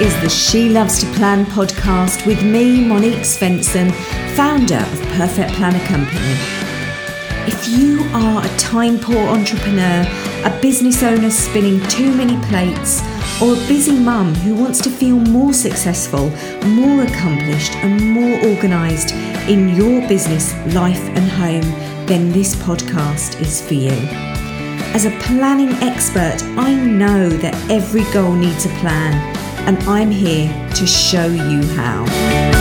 is the She Loves to Plan podcast with me, Monique Svensson, founder of Perfect Planner Company. If you are a time poor entrepreneur, a business owner spinning too many plates, or a busy mum who wants to feel more successful, more accomplished, and more organised in your business, life, and home, then this podcast is for you. As a planning expert, I know that every goal needs a plan, and I'm here to show you how.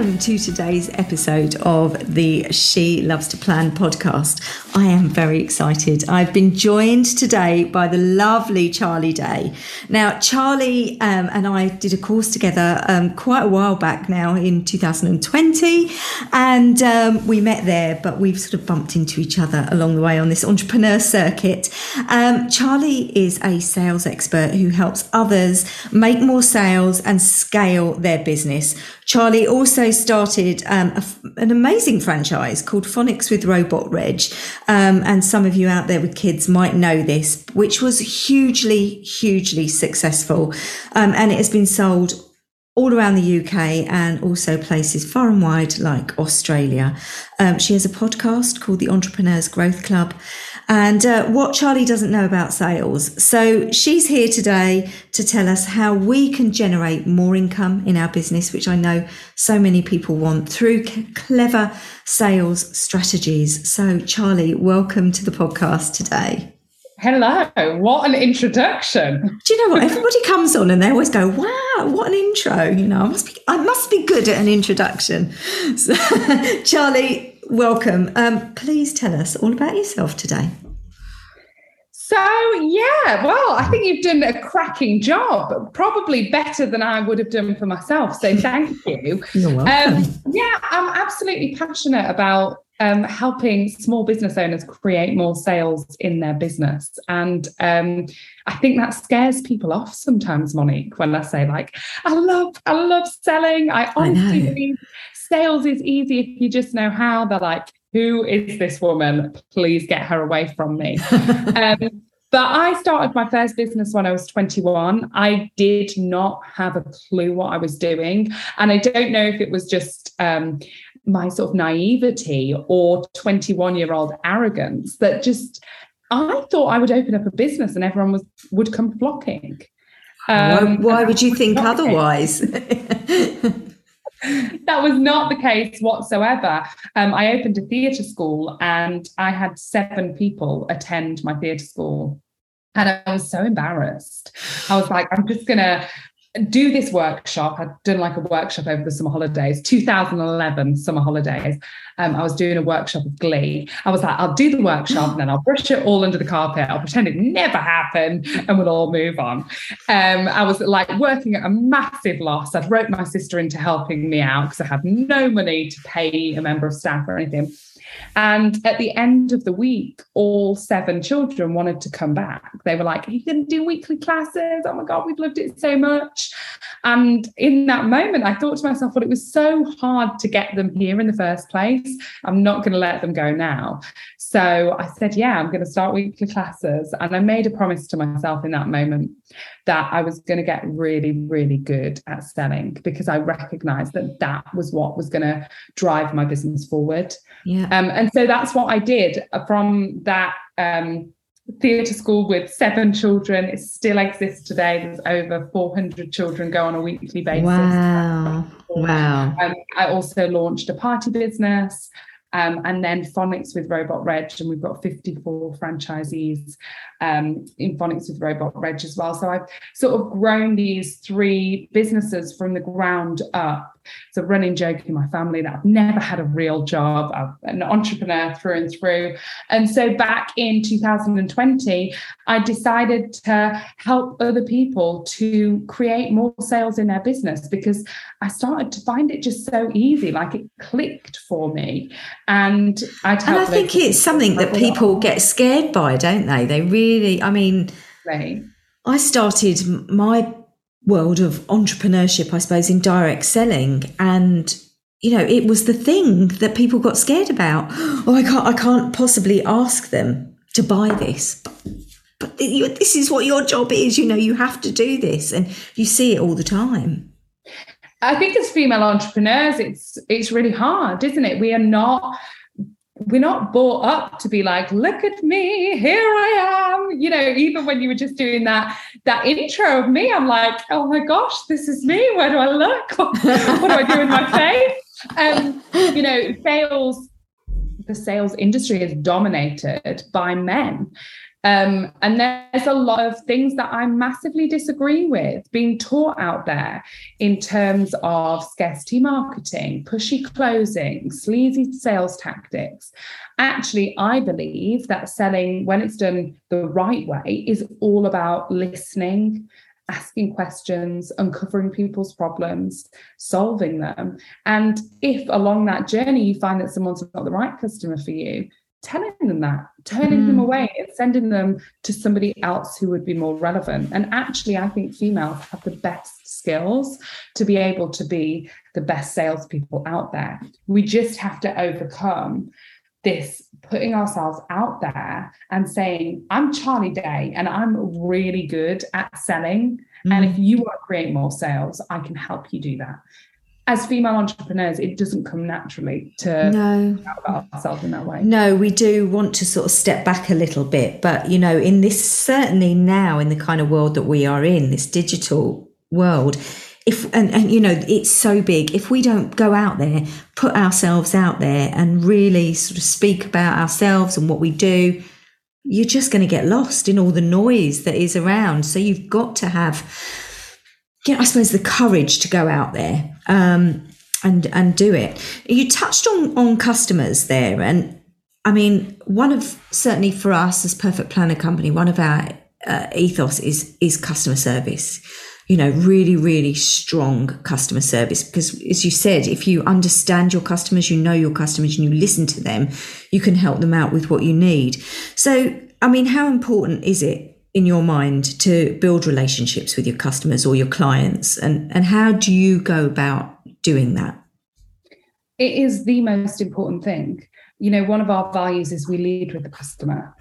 Welcome to today's episode of the She Loves to Plan podcast. I am very excited. I've been joined today by the lovely Charlie Day. Now, Charlie um, and I did a course together um, quite a while back now in 2020, and um, we met there, but we've sort of bumped into each other along the way on this entrepreneur circuit. Um, Charlie is a sales expert who helps others make more sales and scale their business. Charlie also started um, a, an amazing franchise called Phonics with Robot Reg. Um, and some of you out there with kids might know this, which was hugely, hugely successful. Um, and it has been sold all around the UK and also places far and wide like Australia. Um, she has a podcast called the Entrepreneurs Growth Club and uh, what Charlie doesn't know about sales. So she's here today to tell us how we can generate more income in our business, which I know so many people want through c- clever sales strategies. So, Charlie, welcome to the podcast today. Hello, what an introduction. Do you know what? Everybody comes on and they always go, wow, what an intro. You know, I must be, I must be good at an introduction. So, Charlie, welcome. Um, please tell us all about yourself today. So, yeah, well, I think you've done a cracking job, probably better than I would have done for myself. So, thank you. You're welcome. Um, yeah, I'm absolutely passionate about um, helping small business owners create more sales in their business. And um, I think that scares people off sometimes, Monique, when I say, like, I love, I love selling. I honestly believe sales is easy if you just know how. They're like, who is this woman? Please get her away from me. um, but I started my first business when I was 21. I did not have a clue what I was doing. And I don't know if it was just um, my sort of naivety or 21 year old arrogance that just, I thought I would open up a business and everyone was would come flocking. Um, why, why would you think otherwise? that was not the case whatsoever. Um, I opened a theatre school and I had seven people attend my theatre school. And I was so embarrassed. I was like, I'm just going to do this workshop. I'd done like a workshop over the summer holidays, 2011 summer holidays. Um, I was doing a workshop of Glee. I was like, I'll do the workshop and then I'll brush it all under the carpet. I'll pretend it never happened and we'll all move on. Um, I was like working at a massive loss. I'd wrote my sister into helping me out because I had no money to pay a member of staff or anything. And at the end of the week, all seven children wanted to come back. They were like, you to do weekly classes? Oh my God, we've loved it so much. And in that moment, I thought to myself, Well, it was so hard to get them here in the first place. I'm not going to let them go now. So I said, Yeah, I'm going to start weekly classes. And I made a promise to myself in that moment that I was going to get really, really good at selling because I recognized that that was what was going to drive my business forward. Yeah. Um, and so that's what I did from that um, theatre school with seven children. It still exists today. There's over 400 children go on a weekly basis. Wow. Wow. Um, I also launched a party business. Um, and then Phonics with Robot Reg, and we've got 54 franchisees um, in Phonics with Robot Reg as well. So I've sort of grown these three businesses from the ground up. It's a running joke in my family that I've never had a real job. I'm an entrepreneur through and through. And so back in 2020, I decided to help other people to create more sales in their business because I started to find it just so easy. Like it clicked for me. And I And I think it's something that people get scared by, don't they? They really, I mean, Right. I started my world of entrepreneurship, I suppose, in direct selling, and you know, it was the thing that people got scared about. Oh, I can't, I can't possibly ask them to buy this. but this is what your job is. You know, you have to do this, and you see it all the time. I think as female entrepreneurs, it's it's really hard, isn't it? We are not we're not brought up to be like, look at me, here I am. You know, even when you were just doing that that intro of me, I'm like, oh my gosh, this is me. Where do I look? what do I do in my face? Um, you know, sales, the sales industry is dominated by men. Um, and there's a lot of things that I massively disagree with being taught out there in terms of scarcity marketing, pushy closing, sleazy sales tactics. Actually, I believe that selling, when it's done the right way, is all about listening asking questions, uncovering people's problems, solving them. And if along that journey you find that someone's not the right customer for you, telling them that, turning mm. them away and sending them to somebody else who would be more relevant. And actually, I think females have the best skills to be able to be the best salespeople out there. We just have to overcome this putting ourselves out there and saying, I'm Charlie Day and I'm really good at selling. Mm. And if you want to create more sales, I can help you do that as female entrepreneurs, it doesn't come naturally to no. about ourselves in that way. No, we do want to sort of step back a little bit. But, you know, in this, certainly now in the kind of world that we are in, this digital world, if, and, and, you know, it's so big. If we don't go out there, put ourselves out there and really sort of speak about ourselves and what we do, you're just going to get lost in all the noise that is around. So you've got to have, I suppose the courage to go out there um, and and do it. You touched on on customers there, and I mean, one of certainly for us as Perfect Planner Company, one of our uh, ethos is is customer service. You know, really, really strong customer service because, as you said, if you understand your customers, you know your customers, and you listen to them, you can help them out with what you need. So, I mean, how important is it in your mind to build relationships with your customers or your clients? And and how do you go about doing that? It is the most important thing. You know one of our values is we lead with the customer.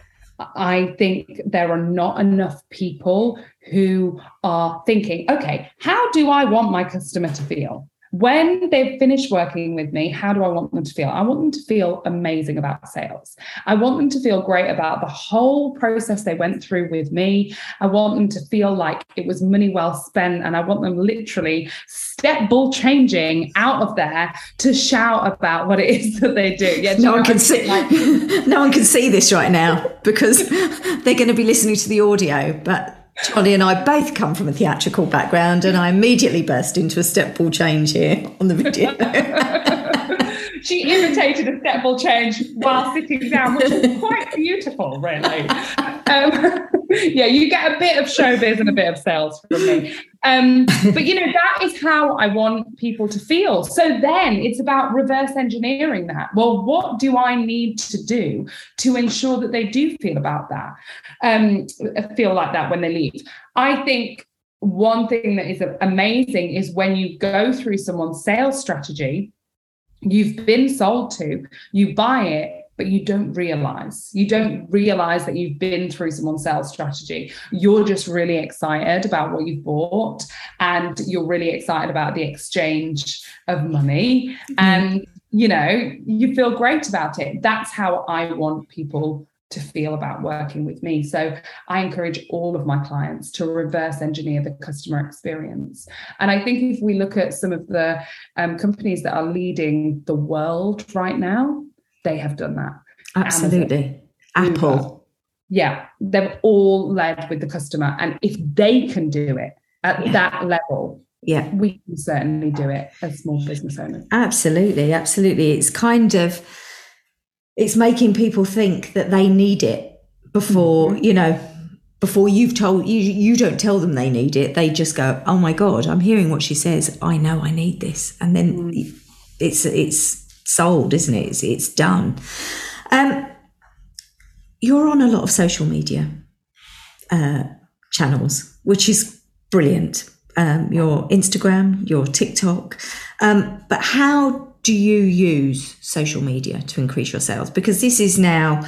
I think there are not enough people who are thinking, okay, how do I want my customer to feel? When they've finished working with me, how do I want them to feel? I want them to feel amazing about sales. I want them to feel great about the whole process they went through with me. I want them to feel like it was money well spent. And I want them literally step ball changing out of there to shout about what it is that they do. Yeah, no one can see like- no one can see this right now because they're going to be listening to the audio, but Charlie and I both come from a theatrical background, and I immediately burst into a step ball change here on the video. she imitated a step ball change while sitting down, which is quite beautiful, really. Um, yeah, you get a bit of showbiz and a bit of sales from me. Um, but you know, that is how I want people to feel. So then it's about reverse engineering that. Well, what do I need to do to ensure that they do feel about that, um, feel like that when they leave? I think one thing that is amazing is when you go through someone's sales strategy you've been sold to, you buy it, but you don't realize. You don't realize that you've been through someone's sales strategy. You're just really excited about what you've bought and you're really excited about the exchange of money. Mm-hmm. And, you know, you feel great about it. That's how I want people to feel about working with me. So I encourage all of my clients to reverse engineer the customer experience. And I think if we look at some of the um, companies that are leading the world right now, they have done that. Absolutely. Amazon, Apple. Uber, yeah, they've all led with the customer. And if they can do it at yeah. that level, yeah, we can certainly do it as small business owners. Absolutely. Absolutely. It's kind of, it's making people think that they need it before mm-hmm. you know before you've told you you don't tell them they need it they just go oh my god i'm hearing what she says i know i need this and then mm. it's it's sold isn't it it's, it's done um, you're on a lot of social media uh, channels which is brilliant um, your instagram your tiktok um, but how do you use social media to increase your sales? Because this is now,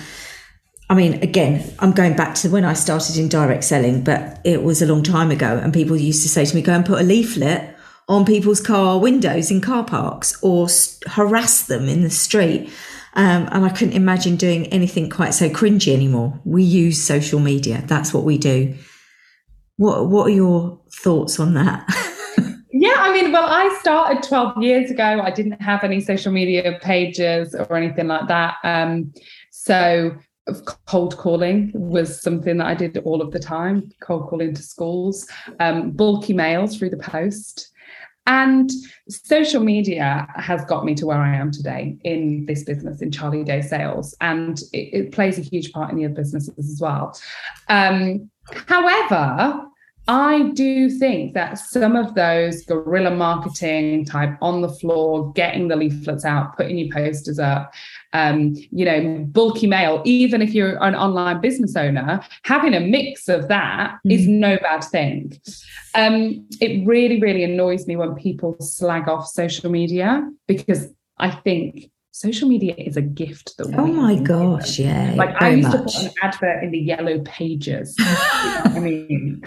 I mean, again, I'm going back to when I started in direct selling, but it was a long time ago. And people used to say to me, go and put a leaflet on people's car windows in car parks or harass them in the street. Um, and I couldn't imagine doing anything quite so cringy anymore. We use social media. That's what we do. What What are your thoughts on that? yeah, I mean, well, I started 12 years ago. I didn't have any social media pages or anything like that. Um, so cold calling was something that I did all of the time, cold calling to schools, um, bulky mails through the post. And social media has got me to where I am today in this business, in Charlie Day sales. And it, it plays a huge part in the other businesses as well. Um, however, I do think that some of those guerrilla marketing type on the floor, getting the leaflets out, putting your posters up, um, you know, bulky mail, even if you're an online business owner, having a mix of that mm. is no bad thing. Um, it really, really annoys me when people slag off social media because I think social media is a gift that we oh my gosh yeah like i used much. to put an advert in the yellow pages you know i mean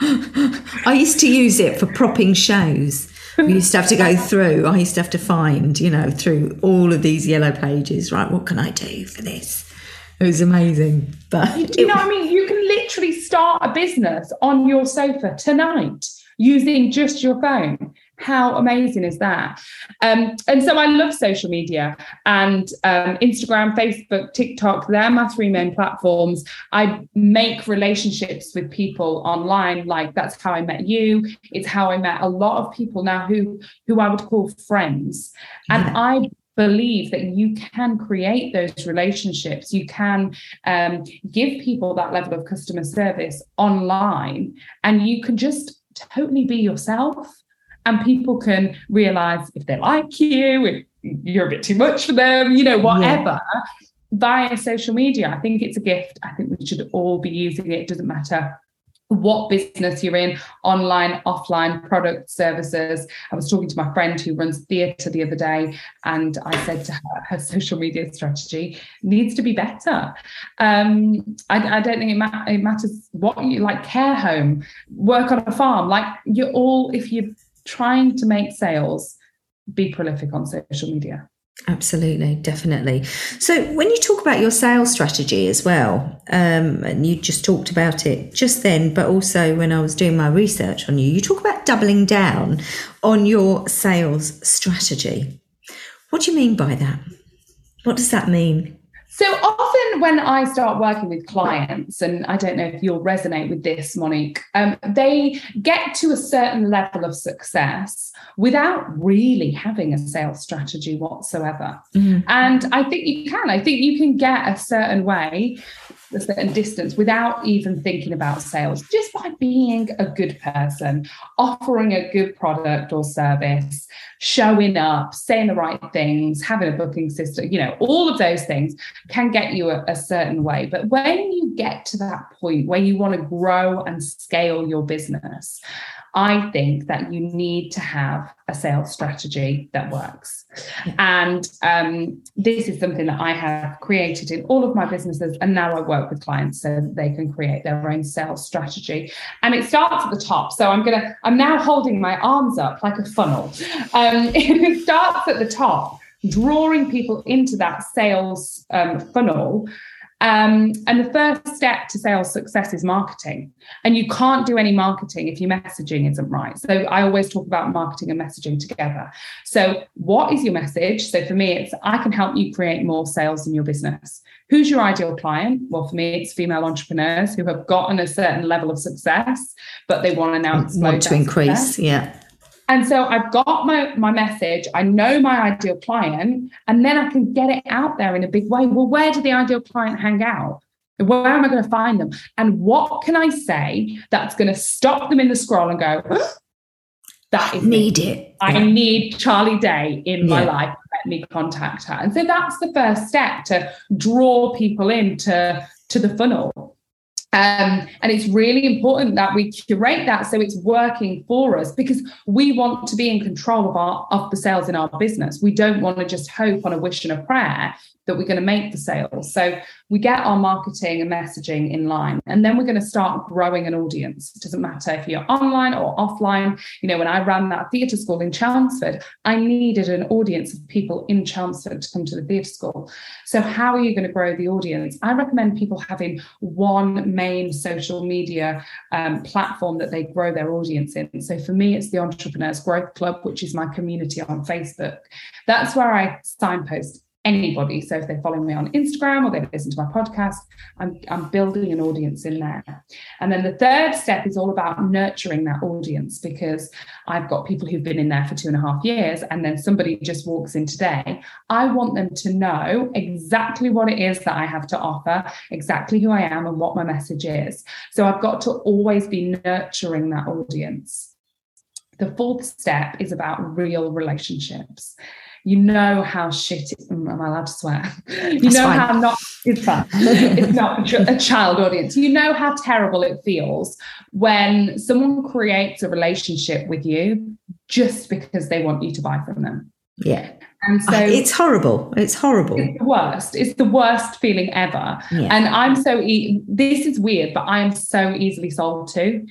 I used to use it for propping shows. We used to have to go through, I used to have to find, you know, through all of these yellow pages, right? What can I do for this? It was amazing. But you, you know what I mean? You can literally start a business on your sofa tonight using just your phone. How amazing is that? Um, and so I love social media and um, Instagram, Facebook, TikTok. They're my three main platforms. I make relationships with people online. Like that's how I met you. It's how I met a lot of people now who who I would call friends. And. I believe that you can create those relationships. You can um, give people that level of customer service online, and you can just totally be yourself and people can realize if they like you, if you're a bit too much for them, you know, whatever. Yeah. Via social media, I think it's a gift. I think we should all be using it. It doesn't matter what business you're in, online, offline, product, services. I was talking to my friend who runs theatre the other day, and I said to her, her social media strategy needs to be better. Um, I, I, don't think it, ma- it matters what you like, care home, work on a farm. Like you're all, if you're trying to make sales be prolific on social media. Absolutely, definitely. So, when you talk about your sales strategy as well, um, and you just talked about it just then, but also when I was doing my research on you, you talk about doubling down on your sales strategy. What do you mean by that? What does that mean? So often when I start working with clients, and I don't know if you'll resonate with this, Monique, um, they get to a certain level of success without really having a sales strategy whatsoever. Mm-hmm. And I think you can. I think you can get a certain way a certain distance without even thinking about sales, just by being a good person, offering a good product or service, showing up, saying the right things, having a booking system, you know, all of those things can get you a, a certain way. But when you get to that point where you want to grow and scale your business, I think that you need to have a sales strategy that works. And um, this is something that I have created in all of my businesses. And now I work with clients so that they can create their own sales strategy. And it starts at the top. So I'm going to, I'm now holding my arms up like a funnel. Um, it starts at the top, drawing people into that sales um, funnel um, and the first step to sales success is marketing. And you can't do any marketing if your messaging isn't right. So I always talk about marketing and messaging together. So, what is your message? So, for me, it's I can help you create more sales in your business. Who's your ideal client? Well, for me, it's female entrepreneurs who have gotten a certain level of success, but they want to now want to increase. Success. Yeah. And so I've got my, my message, I know my ideal client, and then I can get it out there in a big way. Well, where do the ideal client hang out? Where am I going to find them? And what can I say that's going to stop them in the scroll and go, that is need it. it. I yeah. need Charlie Day in my life. Let me contact her. And so that's the first step to draw people into to the funnel. Um, and it's really important that we curate that so it's working for us because we want to be in control of our of the sales in our business. We don't want to just hope on a wish and a prayer that we're going to make the sales. So we get our marketing and messaging in line, and then we're going to start growing an audience. It doesn't matter if you're online or offline. You know, when I ran that theatre school in Chelmsford, I needed an audience of people in Chelmsford to come to the theatre school. So, how are you going to grow the audience? I recommend people having one main social media um, platform that they grow their audience in. So, for me, it's the Entrepreneurs Growth Club, which is my community on Facebook. That's where I signpost anybody. So if they're following me on Instagram or they listen to my podcast, I'm, I'm building an audience in there. And then the third step is all about nurturing that audience because I've got people who've been in there for two and a half years and then somebody just walks in today. I want them to know exactly what it is that I have to offer, exactly who I am and what my message is. So I've got to always be nurturing that audience. The fourth step is about real relationships you know how shit it, am I allowed to swear? You That's know fine. how not it's fun. it's not a child audience. You know how terrible it feels when someone creates a relationship with you just because they want you to buy from them. Yeah. And so it's horrible. It's horrible. It's the worst. It's the worst feeling ever. Yeah. And I'm so e- this is weird, but I am so easily sold to.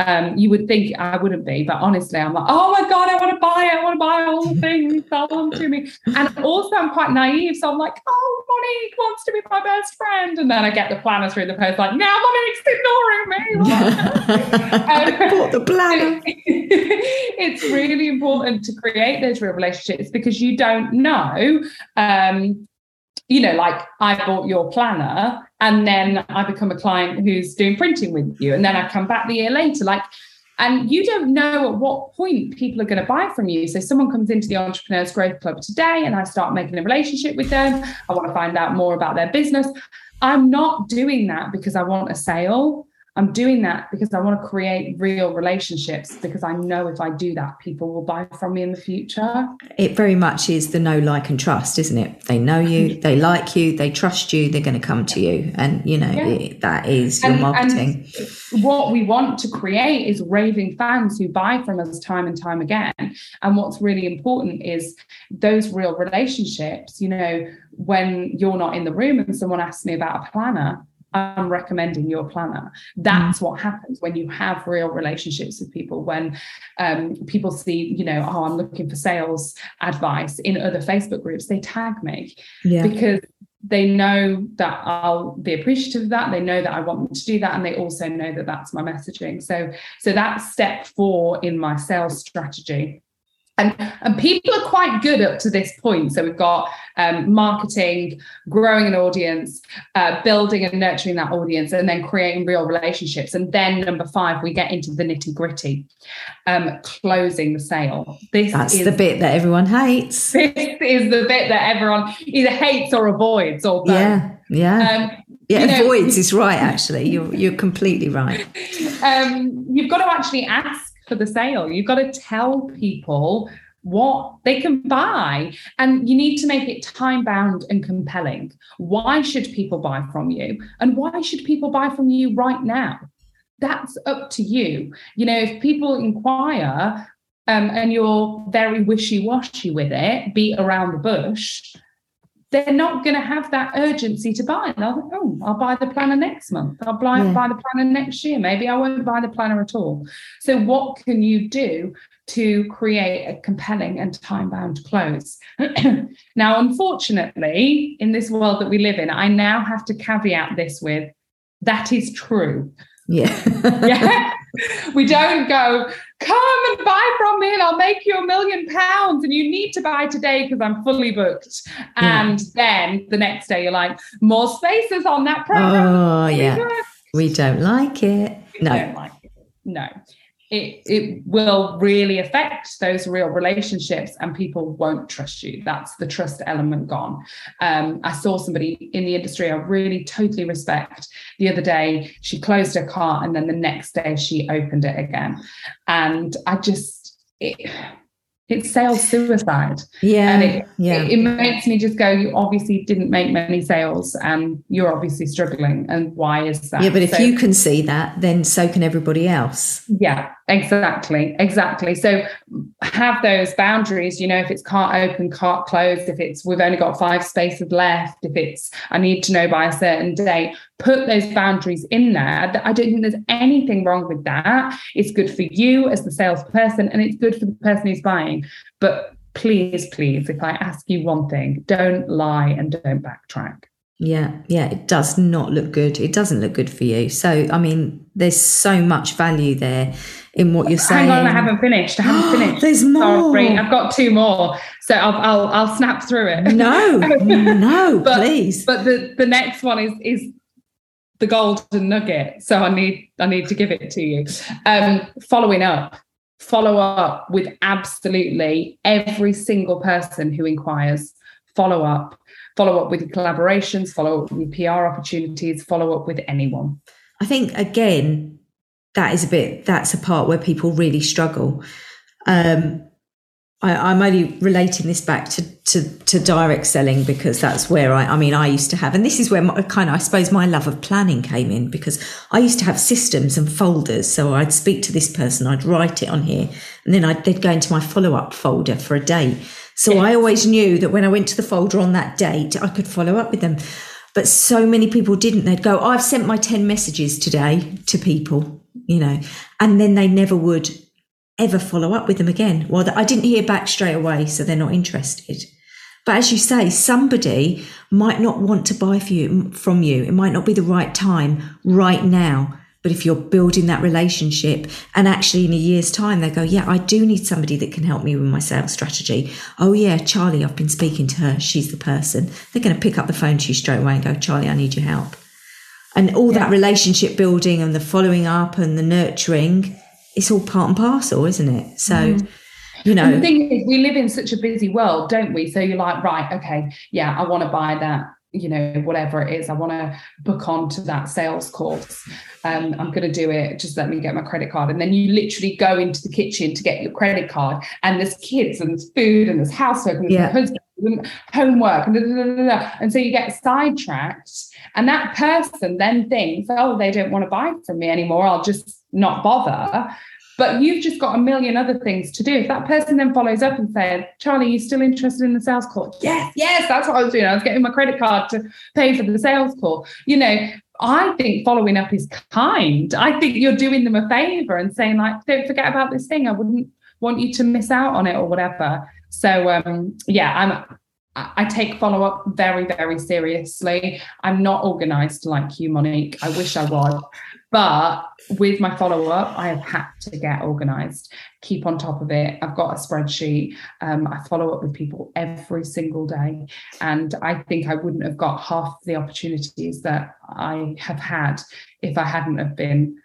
Um, you would think I wouldn't be, but honestly, I'm like, oh my God, I want to buy it. I want to buy all the things, sell them to me. And also, I'm quite naive. So I'm like, oh, Monique wants to be my best friend. And then I get the planner through the post, like, now Monique's ignoring me. I bought the planner. it's really important to create those real relationships because you don't know um, you know, like I bought your planner and then I become a client who's doing printing with you. And then I come back the year later. Like, and you don't know at what point people are going to buy from you. So someone comes into the Entrepreneurs Growth Club today and I start making a relationship with them. I want to find out more about their business. I'm not doing that because I want a sale. I'm doing that because I want to create real relationships because I know if I do that, people will buy from me in the future. It very much is the know, like, and trust, isn't it? They know you, they like you, they trust you, they're going to come to you. And, you know, yeah. it, that is your and, marketing. And what we want to create is raving fans who buy from us time and time again. And what's really important is those real relationships. You know, when you're not in the room and someone asks me about a planner, I'm recommending your planner. That's what happens when you have real relationships with people. When um, people see, you know, oh, I'm looking for sales advice in other Facebook groups, they tag me yeah. because they know that I'll be appreciative of that. They know that I want them to do that, and they also know that that's my messaging. So, so that's step four in my sales strategy. And, and people are quite good up to this point. So we've got um, marketing, growing an audience, uh, building and nurturing that audience, and then creating real relationships. And then number five, we get into the nitty gritty, um, closing the sale. This That's is the bit that everyone hates. This is the bit that everyone either hates or avoids. Or both. yeah, yeah. Um, yeah, you avoids is right. Actually, you're you're completely right. Um, you've got to actually ask for the sale. You've got to tell people what they can buy and you need to make it time bound and compelling. Why should people buy from you? And why should people buy from you right now? That's up to you. You know if people inquire um, and you're very wishy-washy with it beat around the bush they're not going to have that urgency to buy. They'll think, oh, I'll buy the planner next month. I'll buy, yeah. buy the planner next year. Maybe I won't buy the planner at all. So, what can you do to create a compelling and time bound close? now, unfortunately, in this world that we live in, I now have to caveat this with that is true. Yeah. yeah. We don't go, come and buy from me and I'll make you a million pounds. And you need to buy today because I'm fully booked. And yeah. then the next day you're like, more spaces on that program. Oh, yeah. We don't like it. We no. Like it. No it, it will really affect those real relationships and people won't trust you. That's the trust element gone. Um, I saw somebody in the industry I really totally respect the other day. She closed her cart and then the next day she opened it again. And I just, it, it's sales suicide. Yeah. And it, yeah. It, it, makes me just go, you obviously didn't make many sales and you're obviously struggling. And why is that? Yeah, but if so, you can see that, then so can everybody else. Yeah. Exactly, exactly. So have those boundaries, you know, if it's cart open, cart closed, if it's we've only got five spaces left, if it's I need to know by a certain date, put those boundaries in there. I don't think there's anything wrong with that. It's good for you as the salesperson and it's good for the person who's buying. But please, please, if I ask you one thing, don't lie and don't backtrack. Yeah, yeah, it does not look good. It doesn't look good for you. So, I mean, there's so much value there in what you're saying. Hang on, I haven't finished. I haven't finished. there's more. Sorry, I've got two more. So I'll I'll, I'll snap through it. No, no, but, please. But the the next one is is the golden nugget. So I need I need to give it to you. Um, following up, follow up with absolutely every single person who inquires. Follow up follow up with collaborations, follow up with PR opportunities, follow up with anyone. I think again, that is a bit that's a part where people really struggle. Um, I, am only relating this back to, to, to direct selling because that's where I, I mean, I used to have, and this is where my, kind of, I suppose my love of planning came in because I used to have systems and folders. So I'd speak to this person, I'd write it on here, and then I'd, they'd go into my follow up folder for a day. So yes. I always knew that when I went to the folder on that date, I could follow up with them. But so many people didn't. They'd go, I've sent my 10 messages today to people, you know, and then they never would ever follow up with them again. Well, I didn't hear back straight away, so they're not interested. But as you say, somebody might not want to buy you, from you. It might not be the right time right now. But if you're building that relationship and actually in a year's time, they go, yeah, I do need somebody that can help me with my sales strategy. Oh yeah, Charlie, I've been speaking to her. She's the person. They're going to pick up the phone to you straight away and go, Charlie, I need your help. And all yeah. that relationship building and the following up and the nurturing, it's all part and parcel, isn't it? So, mm. you know. And the thing is, we live in such a busy world, don't we? So you're like, right, okay, yeah, I want to buy that you know whatever it is i want to book on to that sales course um, i'm going to do it just let me get my credit card and then you literally go into the kitchen to get your credit card and there's kids and there's food and there's housework and there's yeah. husband and homework and, da, da, da, and so you get sidetracked and that person then thinks oh they don't want to buy from me anymore i'll just not bother but you've just got a million other things to do. If that person then follows up and says, Charlie, are you still interested in the sales call? Yes, yes, that's what I was doing. I was getting my credit card to pay for the sales call. You know, I think following up is kind. I think you're doing them a favor and saying, like, don't forget about this thing. I wouldn't want you to miss out on it or whatever. So um, yeah, I'm I take follow up very, very seriously. I'm not organized like you, Monique. I wish I was. But with my follow up, I have had to get organized, keep on top of it. I've got a spreadsheet. Um, I follow up with people every single day. And I think I wouldn't have got half the opportunities that I have had if I hadn't have been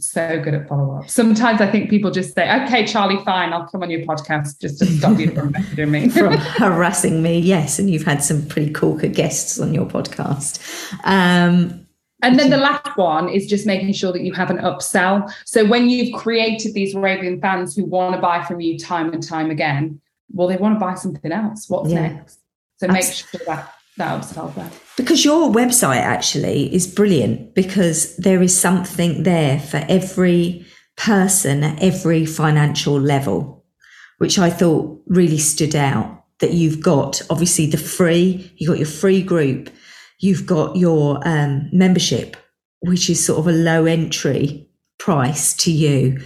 so good at follow up. Sometimes I think people just say, okay, Charlie, fine, I'll come on your podcast just to stop you from messaging me. from harassing me, yes. And you've had some pretty cool guests on your podcast. Um, and then the last one is just making sure that you have an upsell. So when you've created these raving fans who want to buy from you time and time again, well, they want to buy something else. What's yeah. next? So make sure that that there. Because your website actually is brilliant because there is something there for every person at every financial level, which I thought really stood out. That you've got obviously the free, you've got your free group, You've got your um, membership, which is sort of a low entry price to you.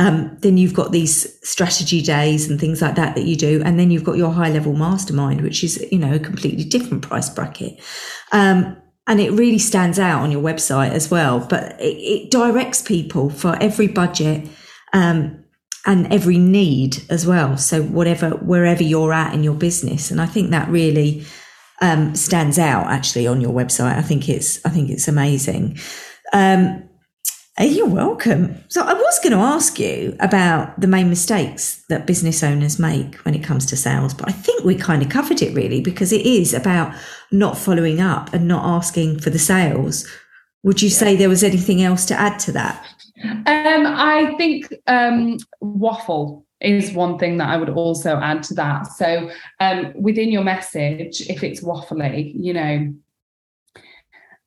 Um, then you've got these strategy days and things like that that you do, and then you've got your high level mastermind, which is you know a completely different price bracket. Um, and it really stands out on your website as well. But it, it directs people for every budget um, and every need as well. So whatever wherever you're at in your business, and I think that really um, stands out actually on your website. I think it's I think it's amazing. Um, you're welcome. So I was going to ask you about the main mistakes that business owners make when it comes to sales, but I think we kind of covered it really because it is about not following up and not asking for the sales. Would you say there was anything else to add to that? Um, I think um, waffle is one thing that I would also add to that. So um, within your message, if it's waffly, you know,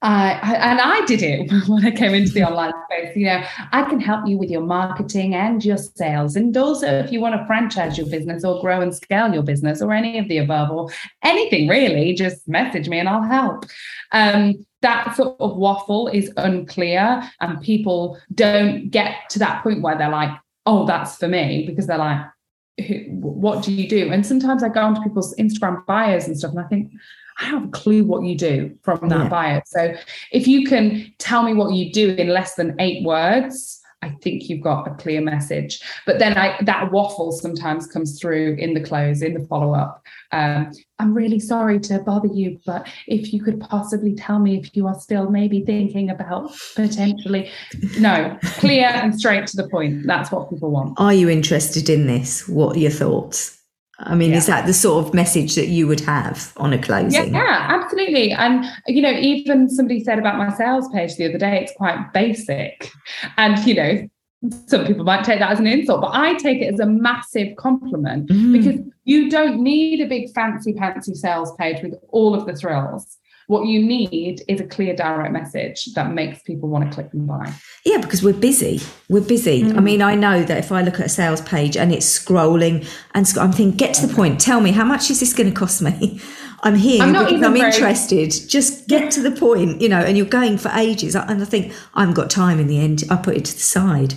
I, and I did it when I came into the online space. You know, I can help you with your marketing and your sales, and also if you want to franchise your business or grow and scale your business or any of the above or anything really, just message me and I'll help. Um, that sort of waffle is unclear, and people don't get to that point where they're like, "Oh, that's for me," because they're like, "What do you do?" And sometimes I go onto people's Instagram bios and stuff, and I think I have a clue what you do from that yeah. bio. So if you can tell me what you do in less than eight words, I think you've got a clear message. But then I, that waffle sometimes comes through in the close, in the follow up. Um, I'm really sorry to bother you, but if you could possibly tell me if you are still maybe thinking about potentially. No, clear and straight to the point. That's what people want. Are you interested in this? What are your thoughts? I mean, yeah. is that the sort of message that you would have on a closing? Yeah, yeah, absolutely. And, you know, even somebody said about my sales page the other day, it's quite basic. And, you know, some people might take that as an insult, but I take it as a massive compliment mm. because you don't need a big fancy fancy sales page with all of the thrills. What you need is a clear, direct message that makes people want to click and buy. Yeah, because we're busy. We're busy. Mm. I mean, I know that if I look at a sales page and it's scrolling and sc- I'm thinking, get to the point. Tell me, how much is this going to cost me? I'm here I'm because I'm very... interested. Just get to the point, you know, and you're going for ages. And I think I haven't got time in the end. I put it to the side.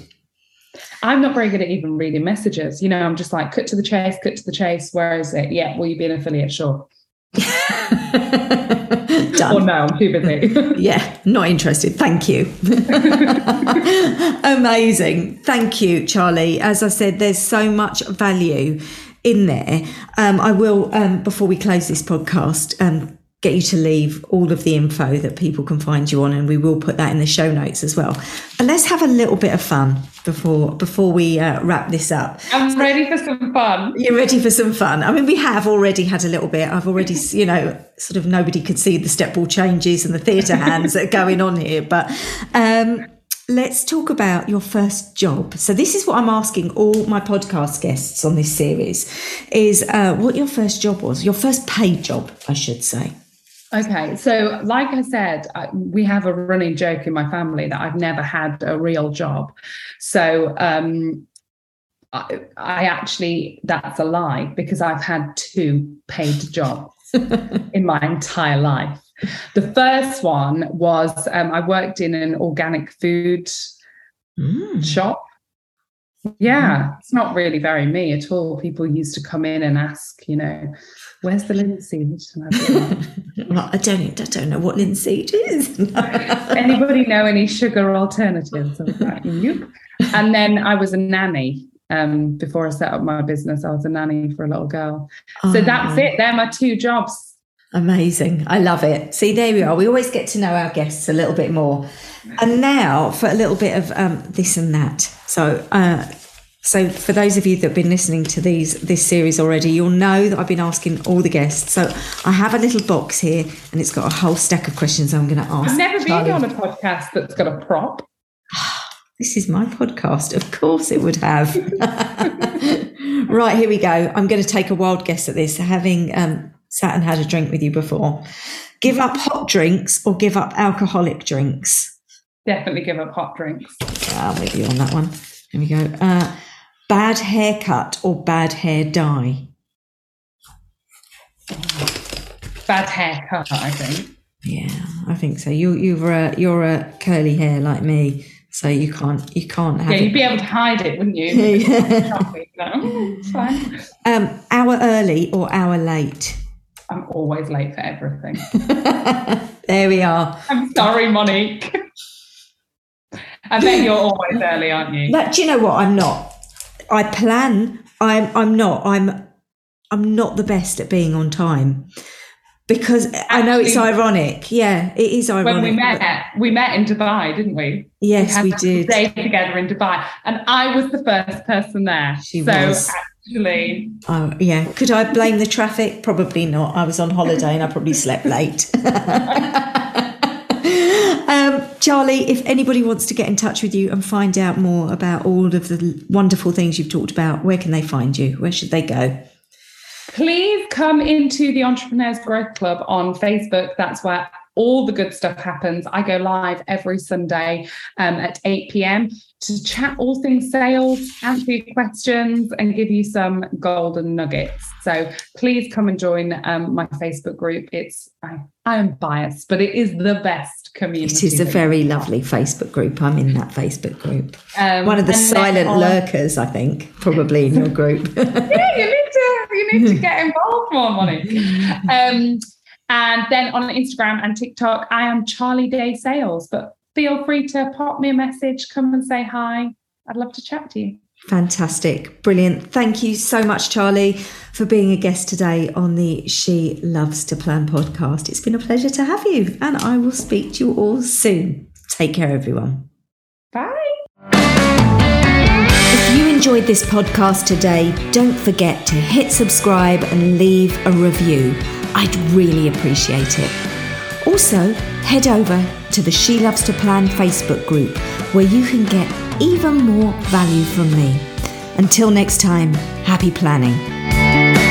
I'm not very good at even reading messages. You know, I'm just like, cut to the chase, cut to the chase. Where is it? Yeah, will you be an affiliate? Sure. Done. Or no, I'm too busy. yeah, not interested. Thank you. Amazing. Thank you, Charlie. As I said, there's so much value in there. Um, I will, um, before we close this podcast, um, get you to leave all of the info that people can find you on, and we will put that in the show notes as well. And let's have a little bit of fun before before we uh, wrap this up. I'm ready for some fun. You're ready for some fun. I mean, we have already had a little bit. I've already, you know, sort of nobody could see the step ball changes and the theatre hands that are going on here, but. Um, let's talk about your first job. So this is what I'm asking all my podcast guests on this series: is uh, what your first job was, your first paid job, I should say. Okay, so like I said, I, we have a running joke in my family that I've never had a real job. So um, I, I actually, that's a lie because I've had two paid jobs in my entire life. The first one was um, I worked in an organic food mm. shop. Yeah, mm. it's not really very me at all. People used to come in and ask, you know, where's the linseed? well, I don't, I don't know what linseed is. Anybody know any sugar alternatives? Like, nope. And then I was a nanny. Um, before I set up my business, I was a nanny for a little girl. Oh. So that's it. They're my two jobs. Amazing. I love it. See, there we are. We always get to know our guests a little bit more. And now for a little bit of um, this and that. So, uh, so for those of you that have been listening to these this series already, you'll know that I've been asking all the guests. So I have a little box here, and it's got a whole stack of questions I'm going to ask. I've never Charlie. been on a podcast that's got a prop. this is my podcast. Of course, it would have. right here we go. I'm going to take a wild guess at this, having um, sat and had a drink with you before. Give up hot drinks or give up alcoholic drinks? Definitely give up hot drinks. Yeah, I'll leave you on that one. Here we go. Uh, bad haircut or bad hair dye? Bad haircut, I think. Yeah, I think so. You you're a you're a curly hair like me, so you can't you can't have. Yeah, you'd be able to hide it, wouldn't you? yeah. no, fine. Um, hour early or hour late? I'm always late for everything. there we are. I'm sorry, Monique. I bet you're always early, aren't you? But do you know what? I'm not. I plan. I'm. I'm not. I'm. I'm not the best at being on time because Actually, I know it's ironic. Yeah, it is ironic. When we met, we met in Dubai, didn't we? Yes, we, we did. Day together in Dubai, and I was the first person there. She so was. Actually, oh yeah. Could I blame the traffic? Probably not. I was on holiday and I probably slept late. Um, Charlie, if anybody wants to get in touch with you and find out more about all of the wonderful things you've talked about, where can they find you? Where should they go? Please come into the Entrepreneurs Growth Club on Facebook. That's where all the good stuff happens. I go live every Sunday um, at 8 p.m. to chat all things sales, answer your questions, and give you some golden nuggets. So please come and join um, my Facebook group. It's I, I am biased, but it is the best community. It is a very lovely Facebook group. I'm in that Facebook group. Um, One of the silent on, lurkers, I think, probably in your group. yeah, you need to you need to get involved more, Monique. And then on Instagram and TikTok, I am Charlie Day Sales. But feel free to pop me a message, come and say hi. I'd love to chat to you. Fantastic. Brilliant. Thank you so much, Charlie, for being a guest today on the She Loves to Plan podcast. It's been a pleasure to have you, and I will speak to you all soon. Take care, everyone. Bye. If you enjoyed this podcast today, don't forget to hit subscribe and leave a review. I'd really appreciate it. Also, head over to the She Loves to Plan Facebook group where you can get even more value from me. Until next time, happy planning.